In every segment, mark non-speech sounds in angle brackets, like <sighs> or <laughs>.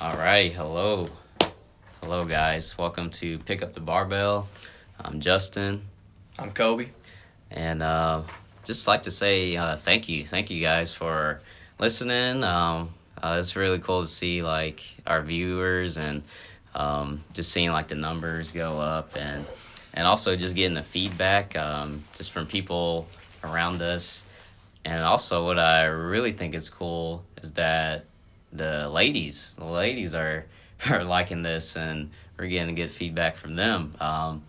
All right, hello. Hello, guys. Welcome to Pick Up the Barbell. I'm Justin, I'm Kobe. and uh, just like to say uh, thank you. Thank you guys for listening. Um, uh, it's really cool to see like our viewers and um, just seeing like the numbers go up and and also just getting the feedback um, just from people around us. And also, what I really think is cool is that the ladies, the ladies are <laughs> are liking this, and we're getting good feedback from them. Um,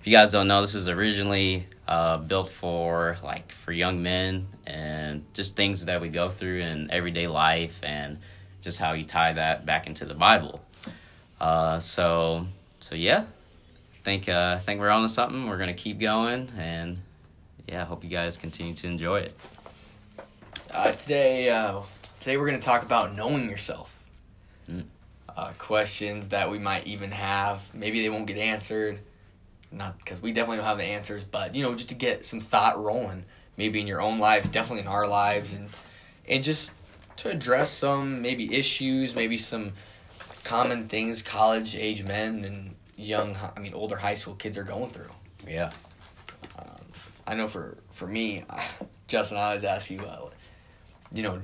if you guys don't know, this is originally uh, built for like for young men and just things that we go through in everyday life, and just how you tie that back into the Bible. Uh, so so yeah, think uh, think we're on to something. We're gonna keep going, and yeah, hope you guys continue to enjoy it. Uh, today, uh, today we're going to talk about knowing yourself. Mm. Uh, questions that we might even have. Maybe they won't get answered. Not because we definitely don't have the answers, but you know, just to get some thought rolling. Maybe in your own lives, definitely in our lives, and and just to address some maybe issues, maybe some common things college age men and young, I mean, older high school kids are going through. Yeah. I know for for me, Justin, I always ask you, uh, you know,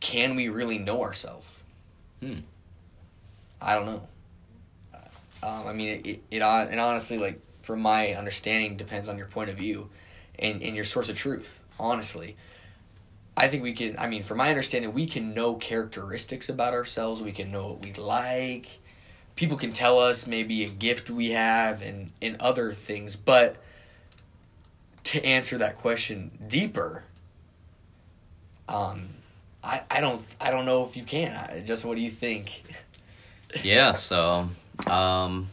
can we really know ourselves? Hmm. I don't know. Um, I mean, it, it, it and honestly, like from my understanding, depends on your point of view, and and your source of truth. Honestly, I think we can. I mean, from my understanding, we can know characteristics about ourselves. We can know what we like. People can tell us maybe a gift we have and and other things, but to answer that question deeper, um, I, I don't I don't know if you can. I, Justin, what do you think? yeah so um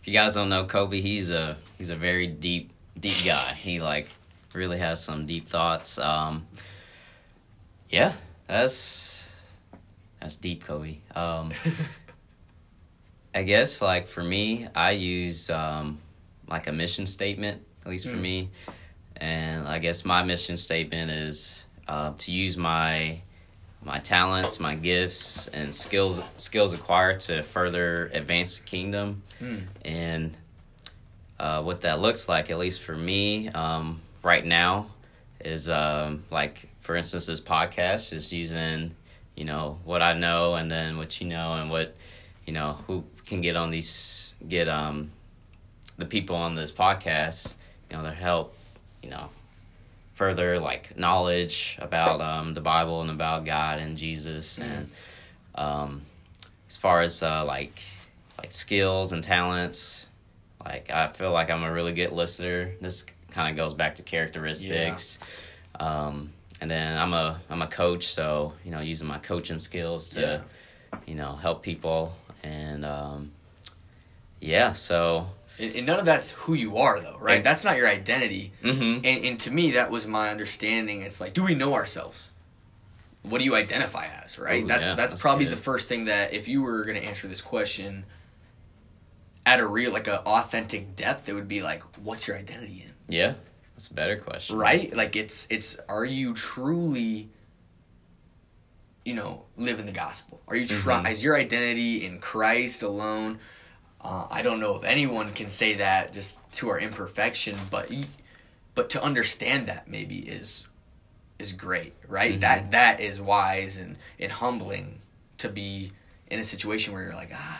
if you guys don't know kobe he's a he's a very deep deep guy he like really has some deep thoughts um yeah that's that's deep kobe um <laughs> i guess like for me i use um like a mission statement at least for Mm. me and i guess my mission statement is uh, to use my my talents, my gifts, and skills skills acquired to further advance the kingdom. Hmm. And uh, what that looks like, at least for me, um, right now, is um, like for instance, this podcast, is using you know what I know, and then what you know, and what you know who can get on these get um the people on this podcast, you know, their help you know further like knowledge about um, the Bible and about God and Jesus and um, as far as uh, like like skills and talents, like I feel like I'm a really good listener. This kind of goes back to characteristics. yeah. Um, and then I'm a I'm a coach, so you know using my coaching skills to Yeah. you know help people and um, yeah. So And, none of that's who you are, though, right? And- that's not your identity. hmm And, and to me, that was my understanding. It's like, do we know ourselves? What do you identify as, right? Ooh, that's, yeah, that's that's probably good. the first thing that if you were going to answer this question at a real, like a authentic depth, it would be like, what's your identity in? yeah, that's a better question, right like it's it's are you truly you know living the gospel are you try Mhm. is your identity in christ alone uh, i don't know if anyone can say that just to our imperfection but but to understand that maybe is is great right Mhm. that that is wise and and humbling to be in a situation where you're like ah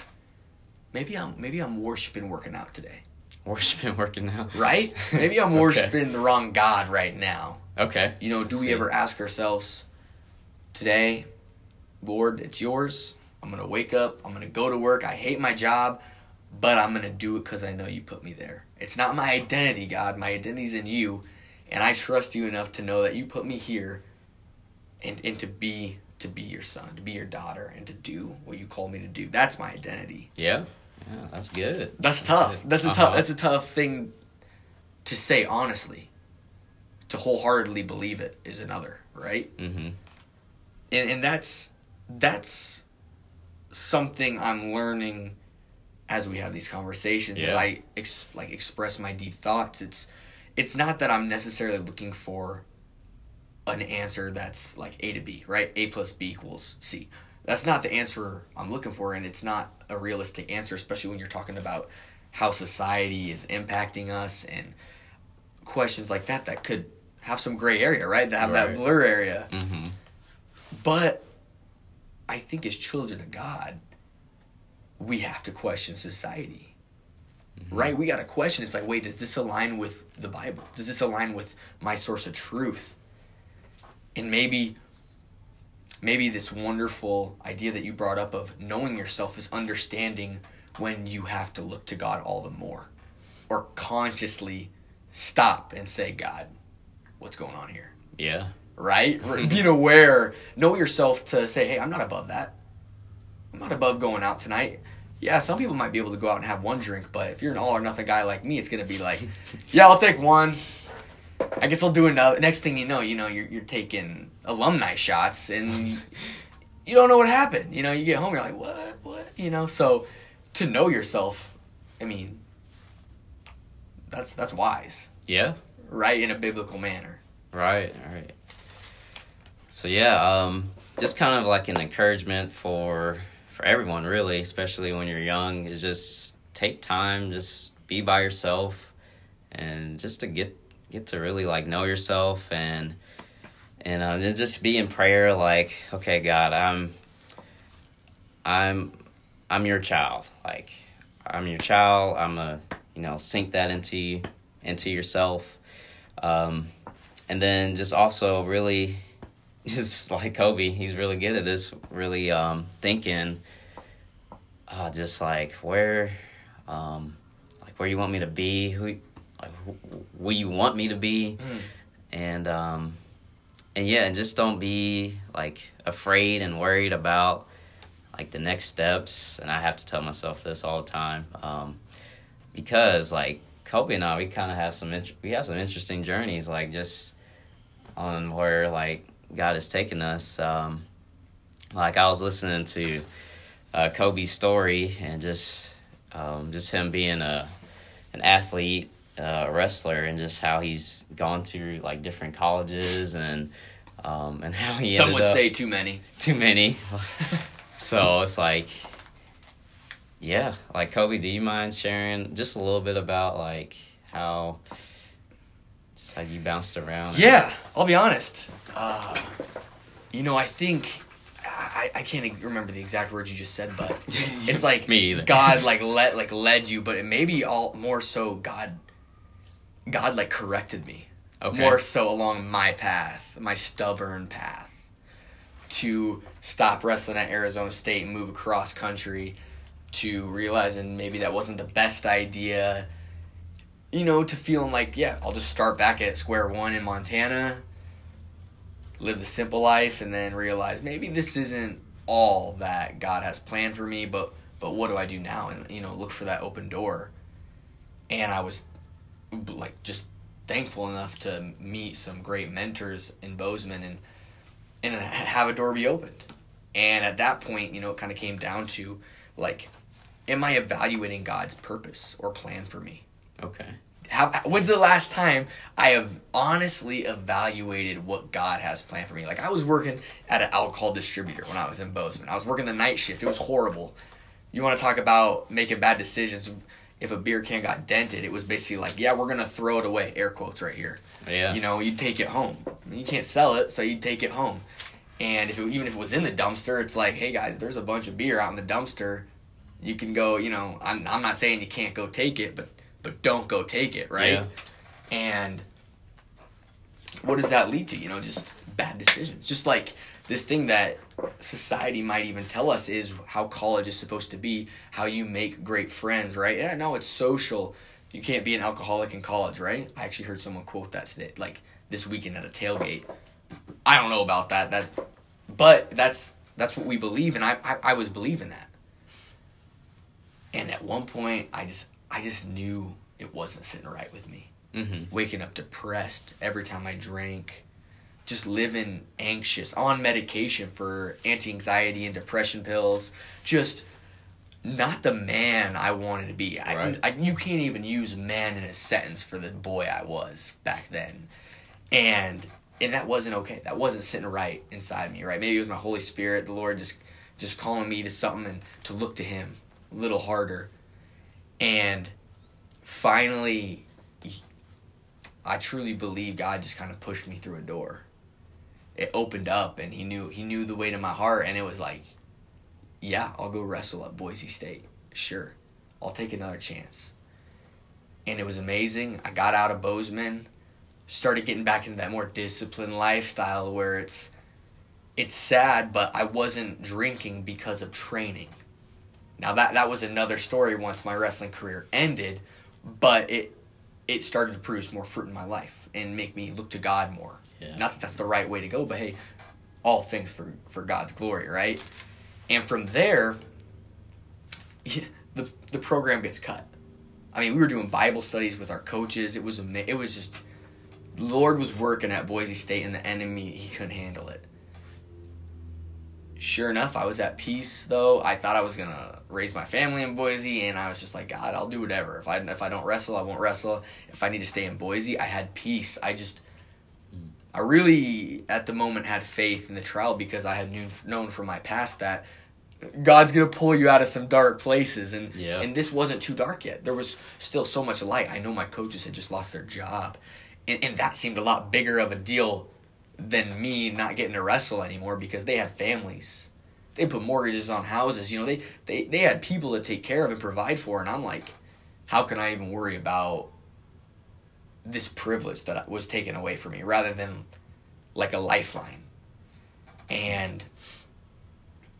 maybe i'm maybe i'm worshiping working out today <laughs> Worshiping working out, right maybe i'm <laughs> Okay. worshiping the wrong god right now Okay. you know, do we See. ever ask ourselves, today, Lord, it's yours. I'm going to wake up. I'm going to go to work. I hate my job, but I'm going to do it because I know you put me there. It's not my identity, God. My identity's in you. And I trust you enough to know that you put me here and, and to be to be your son, to be your daughter, and to do what you call me to do. That's my identity. Yeah. Yeah, that's good. That's tough. That's a Uh-huh. tough that's a tough thing to say honestly. To wholeheartedly believe it is another, right? Mm-hmm. and, and that's that's something I'm learning as we have these conversations as I ex- like express my deep thoughts. It's it's not that I'm necessarily looking for an answer that's like A to B, right? A plus B equals C. That's not the answer I'm looking for, and it's not a realistic answer, especially when you're talking about how society is impacting us and questions like that that could have some gray area, right? That have that blur area. Mm-hmm. But I think as children of God, we have to question society. Mm-hmm. Right? We got to question. It's like, wait, does this align with the Bible? Does this align with my source of truth? And maybe maybe this wonderful idea that you brought up of knowing yourself is understanding when you have to look to God all the more or consciously stop and say, God, what's going on here? Yeah. right? <laughs> Being aware, know yourself to say, hey, I'm not above that. I'm not above going out tonight. Yeah, some people might be able to go out and have one drink, but if you're an all or nothing guy like me, it's gonna be like, <laughs> yeah, I'll take one. I guess I'll do another. Next thing you know, you know, you're you're taking alumni shots, and you don't know what happened. You know, you get home, you're like, what, what, you know. So, to know yourself, I mean, that's that's wise, Yeah. right? In a biblical manner. Right, right. So yeah, um, just kind of like an encouragement for for everyone, really, especially when you're young, is just take time, just be by yourself, and just to get get to really like know yourself and and uh, just just be in prayer, like, okay, God, I'm I'm I'm your child, like I'm your child. I'm a you know sink that into you, into yourself. Um, and then just also really just <laughs> like Kobe, he's really good at this. Really um, thinking, uh, just like where, um, like where you want me to be, who, like who, who you want me to be, and um, and yeah, and just don't be like afraid and worried about like the next steps. And I have to tell myself this all the time, um, because like Kobe and I, we kind of have some int- we have some interesting journeys, like just on where like God has taken us. Um, like I was listening to uh, Kobe's story and just um, just him being a an athlete, uh, wrestler, and just how he's gone to like different colleges and um, and how he Some would up say too many. too many. <laughs> so it's like, yeah, like Kobe, do you mind sharing just a little bit about like how, how you bounced around? Yeah, I'll be honest. Uh, you know, I think I, I can't remember the exact words you just said, but <laughs> it's like Me either. God like let like led you, but it maybe all more so God. God like corrected me Okay. more so along my path, my stubborn path, to stop wrestling at Arizona State and move across country, to realizing maybe that wasn't the best idea. You know, to feeling like, yeah, I'll just start back at square one in Montana, live the simple life, and then realize maybe this isn't all that God has planned for me, but but what do I do now? And you know, look for that open door. And I was like just thankful enough to meet some great mentors in Bozeman and and have a door be opened. And at that point, you know, it kind of came down to like, am I evaluating God's purpose or plan for me? Okay. How, when's the last time I have honestly evaluated what God has planned for me? Like I was working at an alcohol distributor when I was in Bozeman. I was working the night shift. It was horrible. You want to talk about making bad decisions? If a beer can got dented, it was basically like, yeah, we're gonna throw it away. Air quotes right here. Yeah. You know, you'd take it home. I mean, you can't sell it, so you'd take it home. And if it, even if it was in the dumpster, it's like, hey guys, there's a bunch of beer out in the dumpster. You can go. You know, I'm I'm not saying you can't go take it, but but don't go take it, right? Yeah. And what does that lead to? You know, just bad decisions. Just like this thing that society might even tell us is how college is supposed to be, how you make great friends, right? Yeah, no, it's social. You can't be an alcoholic in college, right? I actually heard someone quote that today, like this weekend at a tailgate. I don't know about that. That, but that's that's what we believe, and I I, I was believing that. And at one point, I just I just knew it wasn't sitting right with me Mm-hmm. waking up depressed every time I drank, just living anxious on medication for anti anxiety and depression pills, just not the man I wanted to be. I, Right. I, you can't even use man in a sentence for the boy I was back then. And and that wasn't okay. That wasn't sitting right inside me, right? Maybe it was my Holy Spirit, the Lord just just calling me to something and to look to Him a little harder. And finally, I truly believe God just kind of pushed me through a door. It opened up, and He knew He knew the way to my heart, and it was like, yeah, I'll go wrestle at Boise State. Sure, I'll take another chance. And it was amazing. I got out of Bozeman, started getting back into that more disciplined lifestyle where it's it's sad, but I wasn't drinking because of training. Now that that was another story once my wrestling career ended, but it it started to produce more fruit in my life and make me look to God more. Yeah. Not that that's the right way to go, but hey, all things for for God's glory, right? And from there, the the program gets cut. I mean, we were doing Bible studies with our coaches. It was it was just the Lord was working at Boise State, and the enemy he couldn't handle it. Sure enough, I was at peace though. I thought I was gonna raise my family in Boise, and I was just like, God, I'll do whatever. If I if I don't wrestle, I won't wrestle. If I need to stay in Boise, I had peace. I just, I really at the moment had faith in the trial because I had knew, known from my past that God's gonna pull you out of some dark places, and Yeah. and this wasn't too dark yet. There was still so much light. I know my coaches had just lost their job, and, and that seemed a lot bigger of a deal than me not getting to wrestle anymore because they had families. They put mortgages on houses. You know, they they they had people to take care of and provide for, and I'm like, how can I even worry about this privilege that was taken away from me rather than like a lifeline? And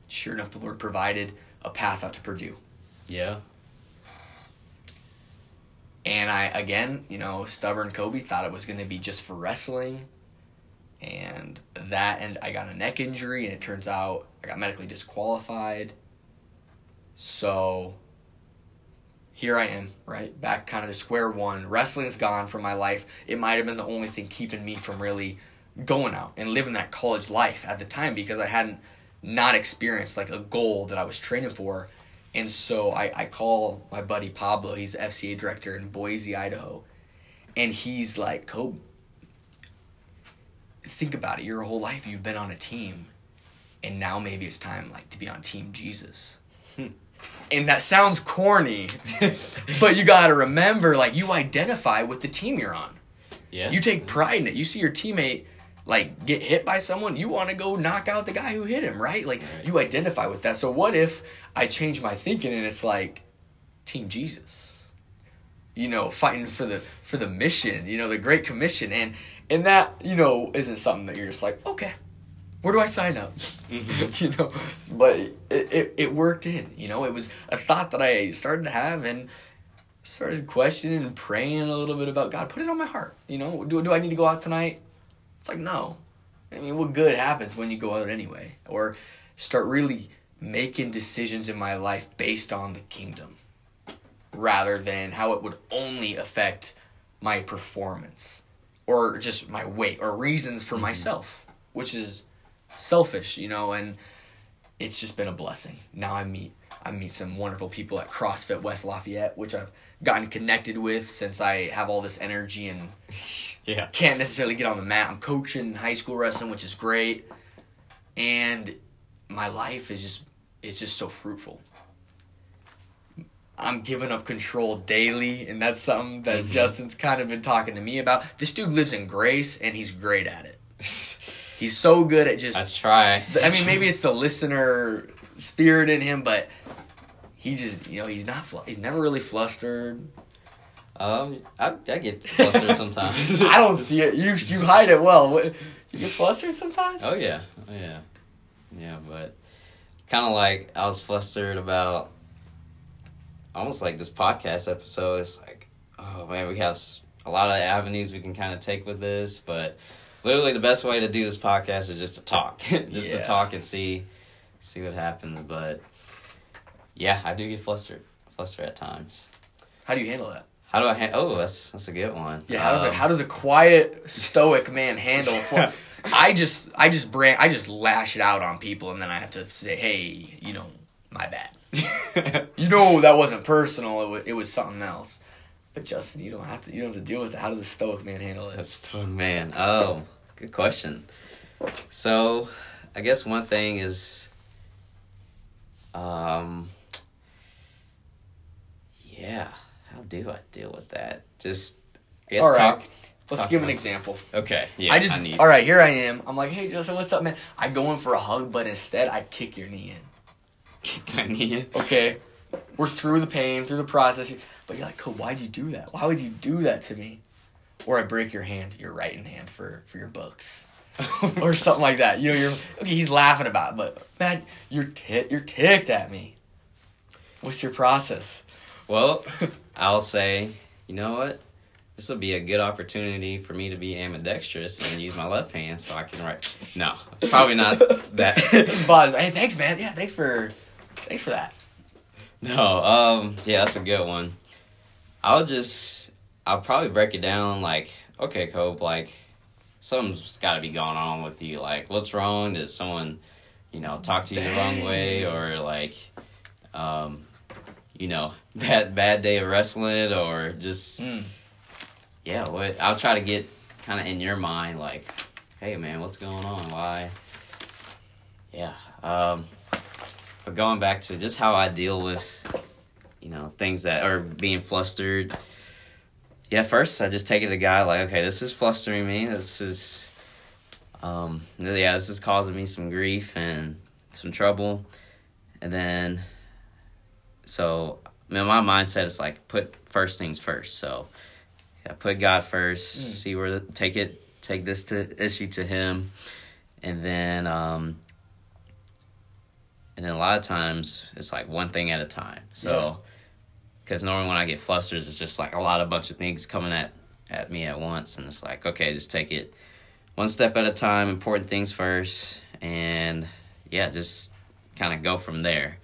sure enough, the Lord provided a path out to Purdue. Yeah. And I, again, you know, stubborn Kobe thought it was going to be just for wrestling. And that, and I got a neck injury, and it turns out I got medically disqualified. So here I am, right? Back kind of to square one. Wrestling's gone from my life. It might have been the only thing keeping me from really going out and living that college life at the time because I hadn't not experienced like a goal that I was training for. And so I, I call my buddy Pablo, he's FCA director in Boise, Idaho. And he's like, Kobe, think about it. Your whole life you've been on a team. And now maybe it's time like to be on Team Jesus. Hmm. and that sounds corny, <laughs> but you gotta remember, like you identify with the team you're on. Yeah. You take pride in it. You see your teammate like get hit by someone, you want to go knock out the guy who hit him, right? Like Right. you identify with that. So what if I change my thinking and it's like Team Jesus? You know, fighting for the for the mission, you know, the great commission and and that, you know, isn't something that you're just like, okay, where do I sign up? Mm-hmm. <laughs> you know, but it, it it worked in, you know, it was a thought that I started to have and started questioning and praying a little bit about God. Put it on my heart. You know, do, do I need to go out tonight? It's like, no. I mean, what good happens when you go out anyway? Or start really making decisions in my life based on the kingdom rather than how it would only affect my performance or just my weight or reasons for mm-hmm. myself, which is selfish, you know, and it's just been a blessing. Now I meet I meet some wonderful people at CrossFit West Lafayette, which I've gotten connected with since I have all this energy and <laughs> Yeah. can't necessarily get on the mat. I'm coaching high school wrestling, which is great, and my life is just it's just so fruitful. I'm giving up control daily, and that's something that Mhm. Justin's kind of been talking to me about. This dude lives in grace, and he's great at it. <laughs> He's so good at just I try. I mean, maybe it's the listener spirit in him, but he just, you know, he's not, he's never really flustered. Um, I, I get flustered sometimes. <laughs> I don't see it. You you hide it well. You get flustered sometimes. Oh yeah, oh yeah, yeah. But kind of like I was flustered about almost like this podcast episode. It's like, oh man, we have a lot of avenues we can kind of take with this, but literally the best way to do this podcast is just to talk, <laughs> just Yeah. to talk and see see what happens. But yeah, I do get flustered, flustered at times. How do you handle that? How do I handle? Oh, that's that's a good one. Yeah. How does a Um, how does a quiet stoic man handle? Fl- <laughs> I just I just brand I just lash it out on people, and then I have to say, hey, you know, my bad. <laughs> You know that wasn't personal. It was, it was something else. But Justin, you don't have to. You don't have to deal with it. How does a stoic man handle it? That's Stone Man. Oh, good question. So, I guess one thing is Um, yeah, how do I deal with that? Just, I guess All right. talk. Let's talk give an example. Okay, yeah, I just, need. all right, here I am. I'm like, hey, Justin, what's up, man? I go in for a hug, but instead I kick your knee in. I need. <laughs> Okay, we're through the pain, through the process, but you're like, oh, why'd you do that? Why would you do that to me? Or I break your hand, your right hand for for your books, <laughs> or something like that. You know, you're okay. He's laughing about, it, but man, you're tit, you're ticked at me. What's your process? Well, <laughs> I'll say, you know what? This will be a good opportunity for me to be ambidextrous and use my left hand so I can write. No, probably not that. Buzz, hey, thanks, man. Yeah, thanks for, thanks for that. no, um, yeah, that's a good one. I'll just, I'll probably break it down like, okay, Cope, like, something's got to be going on with you. Like, what's wrong? Did someone, you know, talk to you the wrong way, or like, um, you know, <laughs> bad bad day of wrestling, or just. Mm. yeah, what I'll try to get kind of in your mind, like, hey man, what's going on? Why? Yeah. Um, but going back to just how I deal with, you know, things that are being flustered. Yeah, first I just take it to guy like, okay, this is flustering me. This is, um, yeah, this is causing me some grief and some trouble, and then, so I mean, my mindset is like put first things first. So yeah, put God first. Mm. See where the, take it, take this to issue to Him, and then um, and then a lot of times it's like one thing at a time. So because normally when I get flustered, it's just like a lot of bunch of things coming at at me at once, and it's like okay, just take it one step at a time. Important things first, and yeah, just kind of go from there.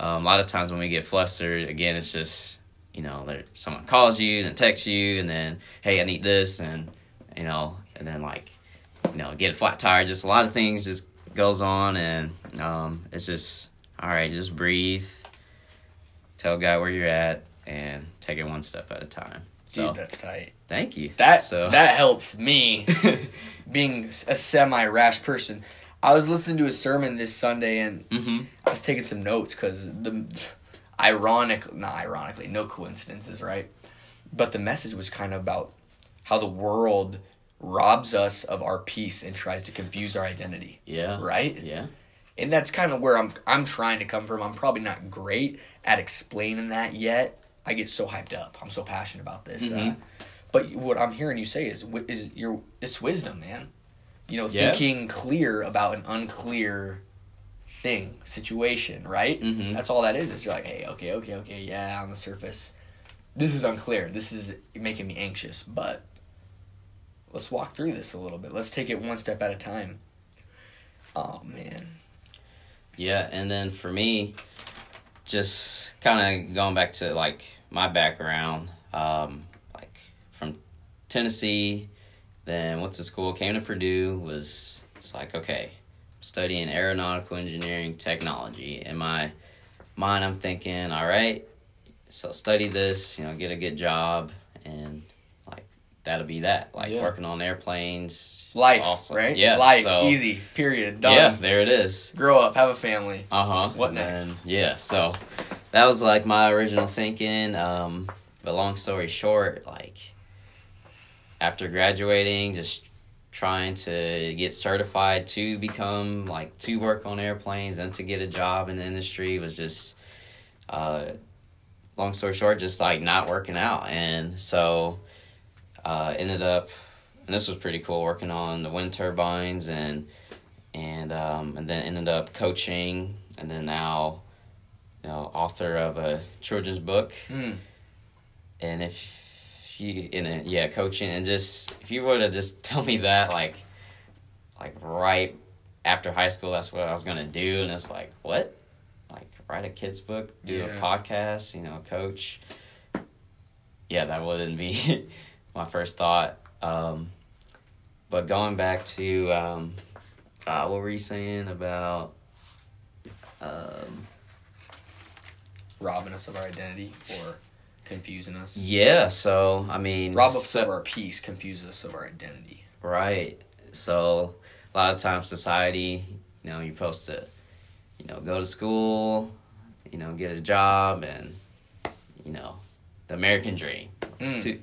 Um, a lot of times when we get flustered, again, it's just you know, there someone calls you and texts you, and then hey, I need this, and you know, and then like you know, get a flat tire. Just a lot of things just goes on, and um, it's just all right. Just breathe. Tell God where you're at, and take it one step at a time. So Dude, that's tight. thank you. That so <laughs> that helps me being a semi rash person. I was listening to a sermon this Sunday and hmm I was taking some notes because the ironic, not ironically, no coincidences, right? But the message was kind of about how the world robs us of our peace and tries to confuse our identity, Yeah. right? Yeah. And that's kind of where I'm I'm trying to come from. I'm probably not great at explaining that yet. I get so hyped up. I'm so passionate about this. Uh, Mhm. but what I'm hearing you say is is your it's wisdom, man. You know, Yeah. thinking clear about an unclear thing, situation, right? Mhm. That's all that is. It's you're like, hey, okay, okay, okay, yeah, on the surface, this is unclear. This is making me anxious, but let's walk through this a little bit. Let's take it one step at a time. Oh man. Yeah, and then for me, just kind of going back to like my background, um, like from Tennessee, then went to school, came to Purdue, was it's like okay, studying aeronautical engineering technology. In my mind, I'm thinking, all right, so study this, you know, get a good job, and that'll be that. Like Yeah. working on airplanes, Life, awesome. right? Yeah, Life, so- easy, period, done. Yeah, there it is. Grow up, have a family. Uh huh. What next? yeah, so that was like my original thinking. Um, but long story short, like after graduating, just trying to get certified to become like to work on airplanes and to get a job in the industry was just uh, long story short, just like not working out, and so uh, ended up. And this was pretty cool working on the wind turbines and and um, and then ended up coaching, and then now, you know, author of a children's book. Mm. And if you in a yeah coaching and just if you were to just <laughs> tell me that like like right after high school, that's what I was gonna do, and it's like what, like write a kids book, do Yeah. a podcast, you know, coach. Yeah, that wouldn't be <laughs> my first thought. Um, but going back to um, uh, what were you saying about? Um, Robbing us of our identity or confusing us. yeah, so I mean, Rob us so- of our peace, confuse us of our identity. Right. So a lot of times society, you know, you're supposed to, you know, go to school, you know, get a job, and you know, the American dream. Mm. Two,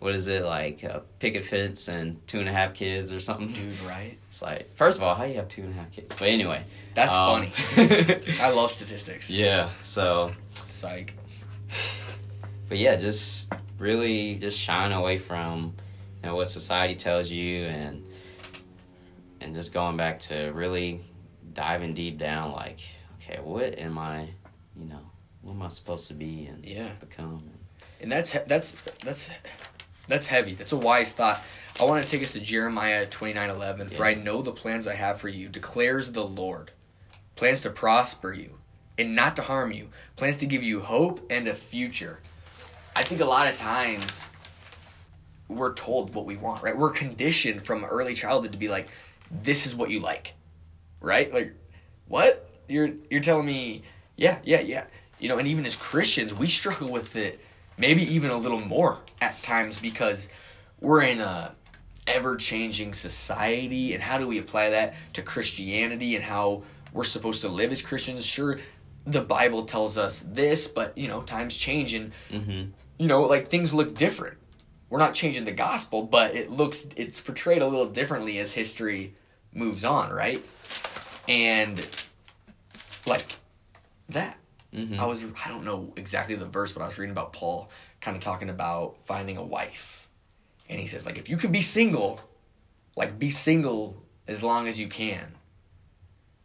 what is it like? Uh, picket fence and two and a half kids or something. Dude, right? <laughs> It's like, first of all, how do you have two and a half kids? But anyway, That's um, funny. <laughs> I love statistics. yeah. So, Psych. but yeah, just really just shying away from you know what society tells you and and just going back to really diving deep down like okay what am i you know what am i supposed to be and Yeah. become And that's that's that's that's heavy. That's a wise thought. I want to take us to Jeremiah twenty nine eleven. For I know the plans I have for you, declares the Lord. Plans to prosper you and not to harm you. Plans to give you hope and a future. I think a lot of times we're told what we want, right? We're conditioned from early childhood to be like, this is what you like. Right? Like, what? You're you're telling me, yeah, yeah, yeah. You know, and even as Christians, we struggle with it maybe even a little more at times because we're in a ever changing society and how do we apply that to Christianity and how we're supposed to live as Christians? Sure, the Bible tells us this, but you know, times change and mm-hmm. you know, like things look different. We're not changing the gospel, but it looks it's portrayed a little differently as history moves on, right? And like that. Mm-hmm. I was I don't know exactly the verse, but I was reading about Paul kind of talking about finding a wife. And he says like if you can be single, like be single as long as you can.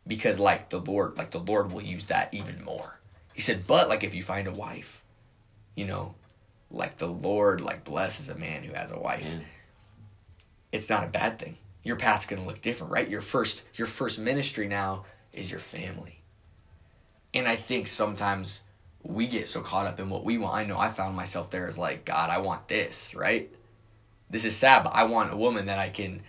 Because like the Lord like the Lord will use that even more. He said, but like if you find a wife, you know, like the Lord like blesses a man who has a wife. Yeah. It's not a bad thing. Your path's gonna look different, right? Your first your first ministry now is your family. And I think sometimes we get so caught up in what we want. I know I found myself there as like, God, I want this, right? This is sad, but I want a woman that I can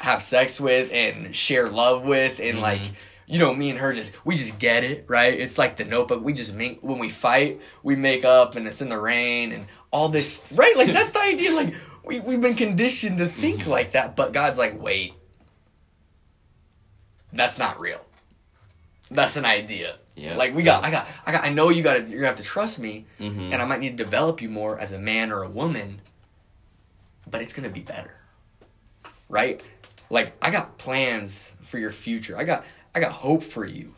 have sex with and share love with and mm-hmm. like you know me and her just we just get it right? It's like the notebook. We just make when we fight we make up and it's in the rain and all this right? Like that's the <laughs> idea like we, we've been conditioned to think mm-hmm. like that but god's like wait. That's not real that's an idea. Yeah. like we got i got i got i know you got to you're gonna have to trust me Mhm. and i might need to develop you more as a man or a woman but it's gonna be better. Right? Like i got plans for your future. I got i got hope for you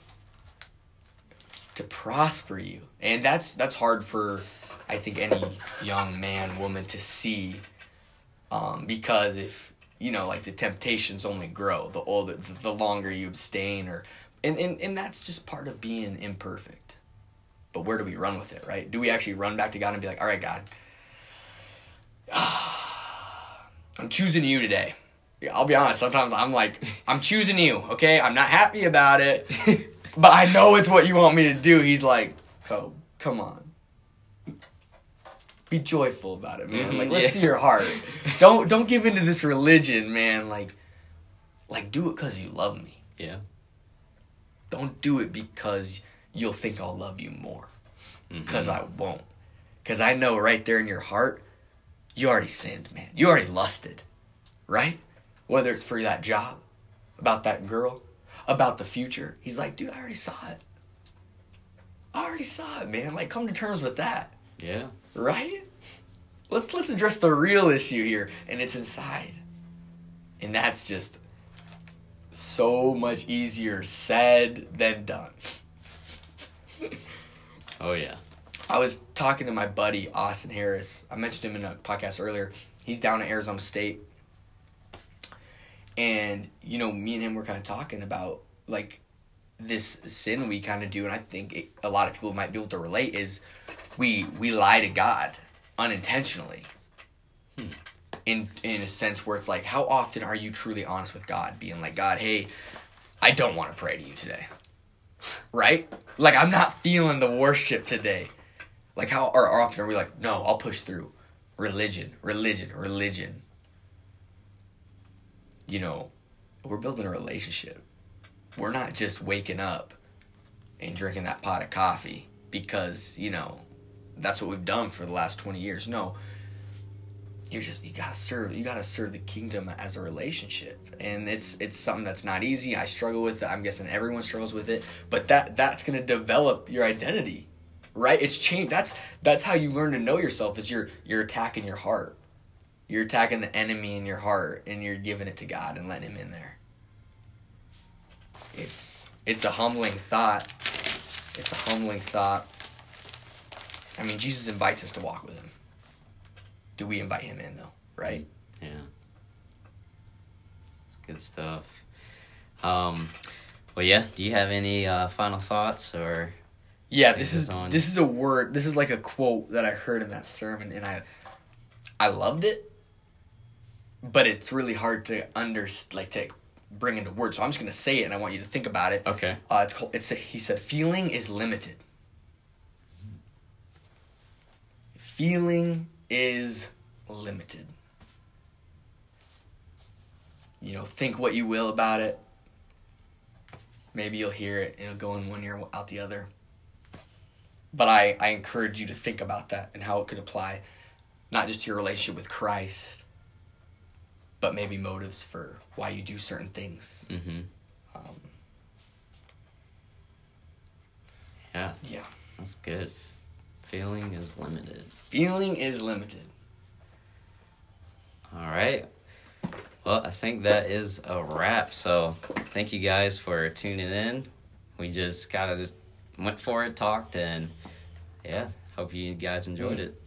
to prosper you. And that's that's hard for i think any young man woman to see um, because if you know like the temptations only grow the older the longer you abstain or and, and and that's just part of being imperfect but where do we run with it right do we actually run back to god and be like all right god <sighs> i'm choosing you today yeah, I'll be honest. Sometimes I'm like, <laughs> I'm choosing you. Okay, I'm not happy about it, <laughs> but I know it's what you want me to do. He's like, oh, come on, be joyful about it, man. Mhm, like, let's yeah. see your heart. Don't don't give into this religion, man. Like, like do it because you love me. yeah Don't do it because you'll think I'll love you more. Mm-hmm. Because I won't. Because I know right there in your heart, you already sinned, man. You already lusted, right? Whether it's for that job, about that girl, about the future. He's like, dude, I already saw it. I already saw it, man. Like, come to terms with that, yeah right? Let's let's address the real issue here, and it's inside. And that's just so much easier said than done. oh yeah I was talking to my buddy Austin Harris. I mentioned him in a podcast earlier. He's down at Arizona State. And, you know, me and him were kind of talking about like this sin we kind of do and I think it, a lot of people might be able to relate is we we lie to God unintentionally. Hmm. In in a sense where it's like how often are you truly honest with God being like God, "Hey, I don't want to pray to you today." Right? Like I'm not feeling the worship today. Like how or often are we like, no, I'll push through. Religion, religion, religion. You know, we're building a relationship. We're not just waking up and drinking that pot of coffee because, you know, that's what we've done for the last 20 years. No. You're just you gotta serve you gotta serve the kingdom as a relationship. And it's it's something that's not easy. I struggle with it. I'm guessing everyone struggles with it. But that that's gonna develop your identity right? It's changed. That's that's how you learn to know yourself is you're you're attacking your heart. You're attacking the enemy in your heart and you're giving it to god and letting him in there. It's it's a humbling thought. It's a humbling thought. I mean jesus invites us to walk with him do we invite him in though right Yeah. It's good stuff. Um, well, yeah. Do you have any uh, final thoughts or? yeah this is on. this is a word this is like a quote that i heard in that sermon and i i loved it but it's really hard to under like to bring into words so i'm just going to say it and i want you to think about it Okay. uh, it's called it's a, he said feeling is limited feeling is limited. You know think what you will about it. Maybe you'll hear it and it'll go in one ear out the other. But I, I encourage you to think about that and how it could apply not just to your relationship with christ but maybe motives for why you do certain things. Mm-hmm. um, Yeah, yeah. That's good. Feeling is limited. feeling is limited All right. Well, I think that is a wrap. So, thank you guys for tuning in. We just kind of just went for it, talked, and yeah, hope you guys enjoyed mm. it.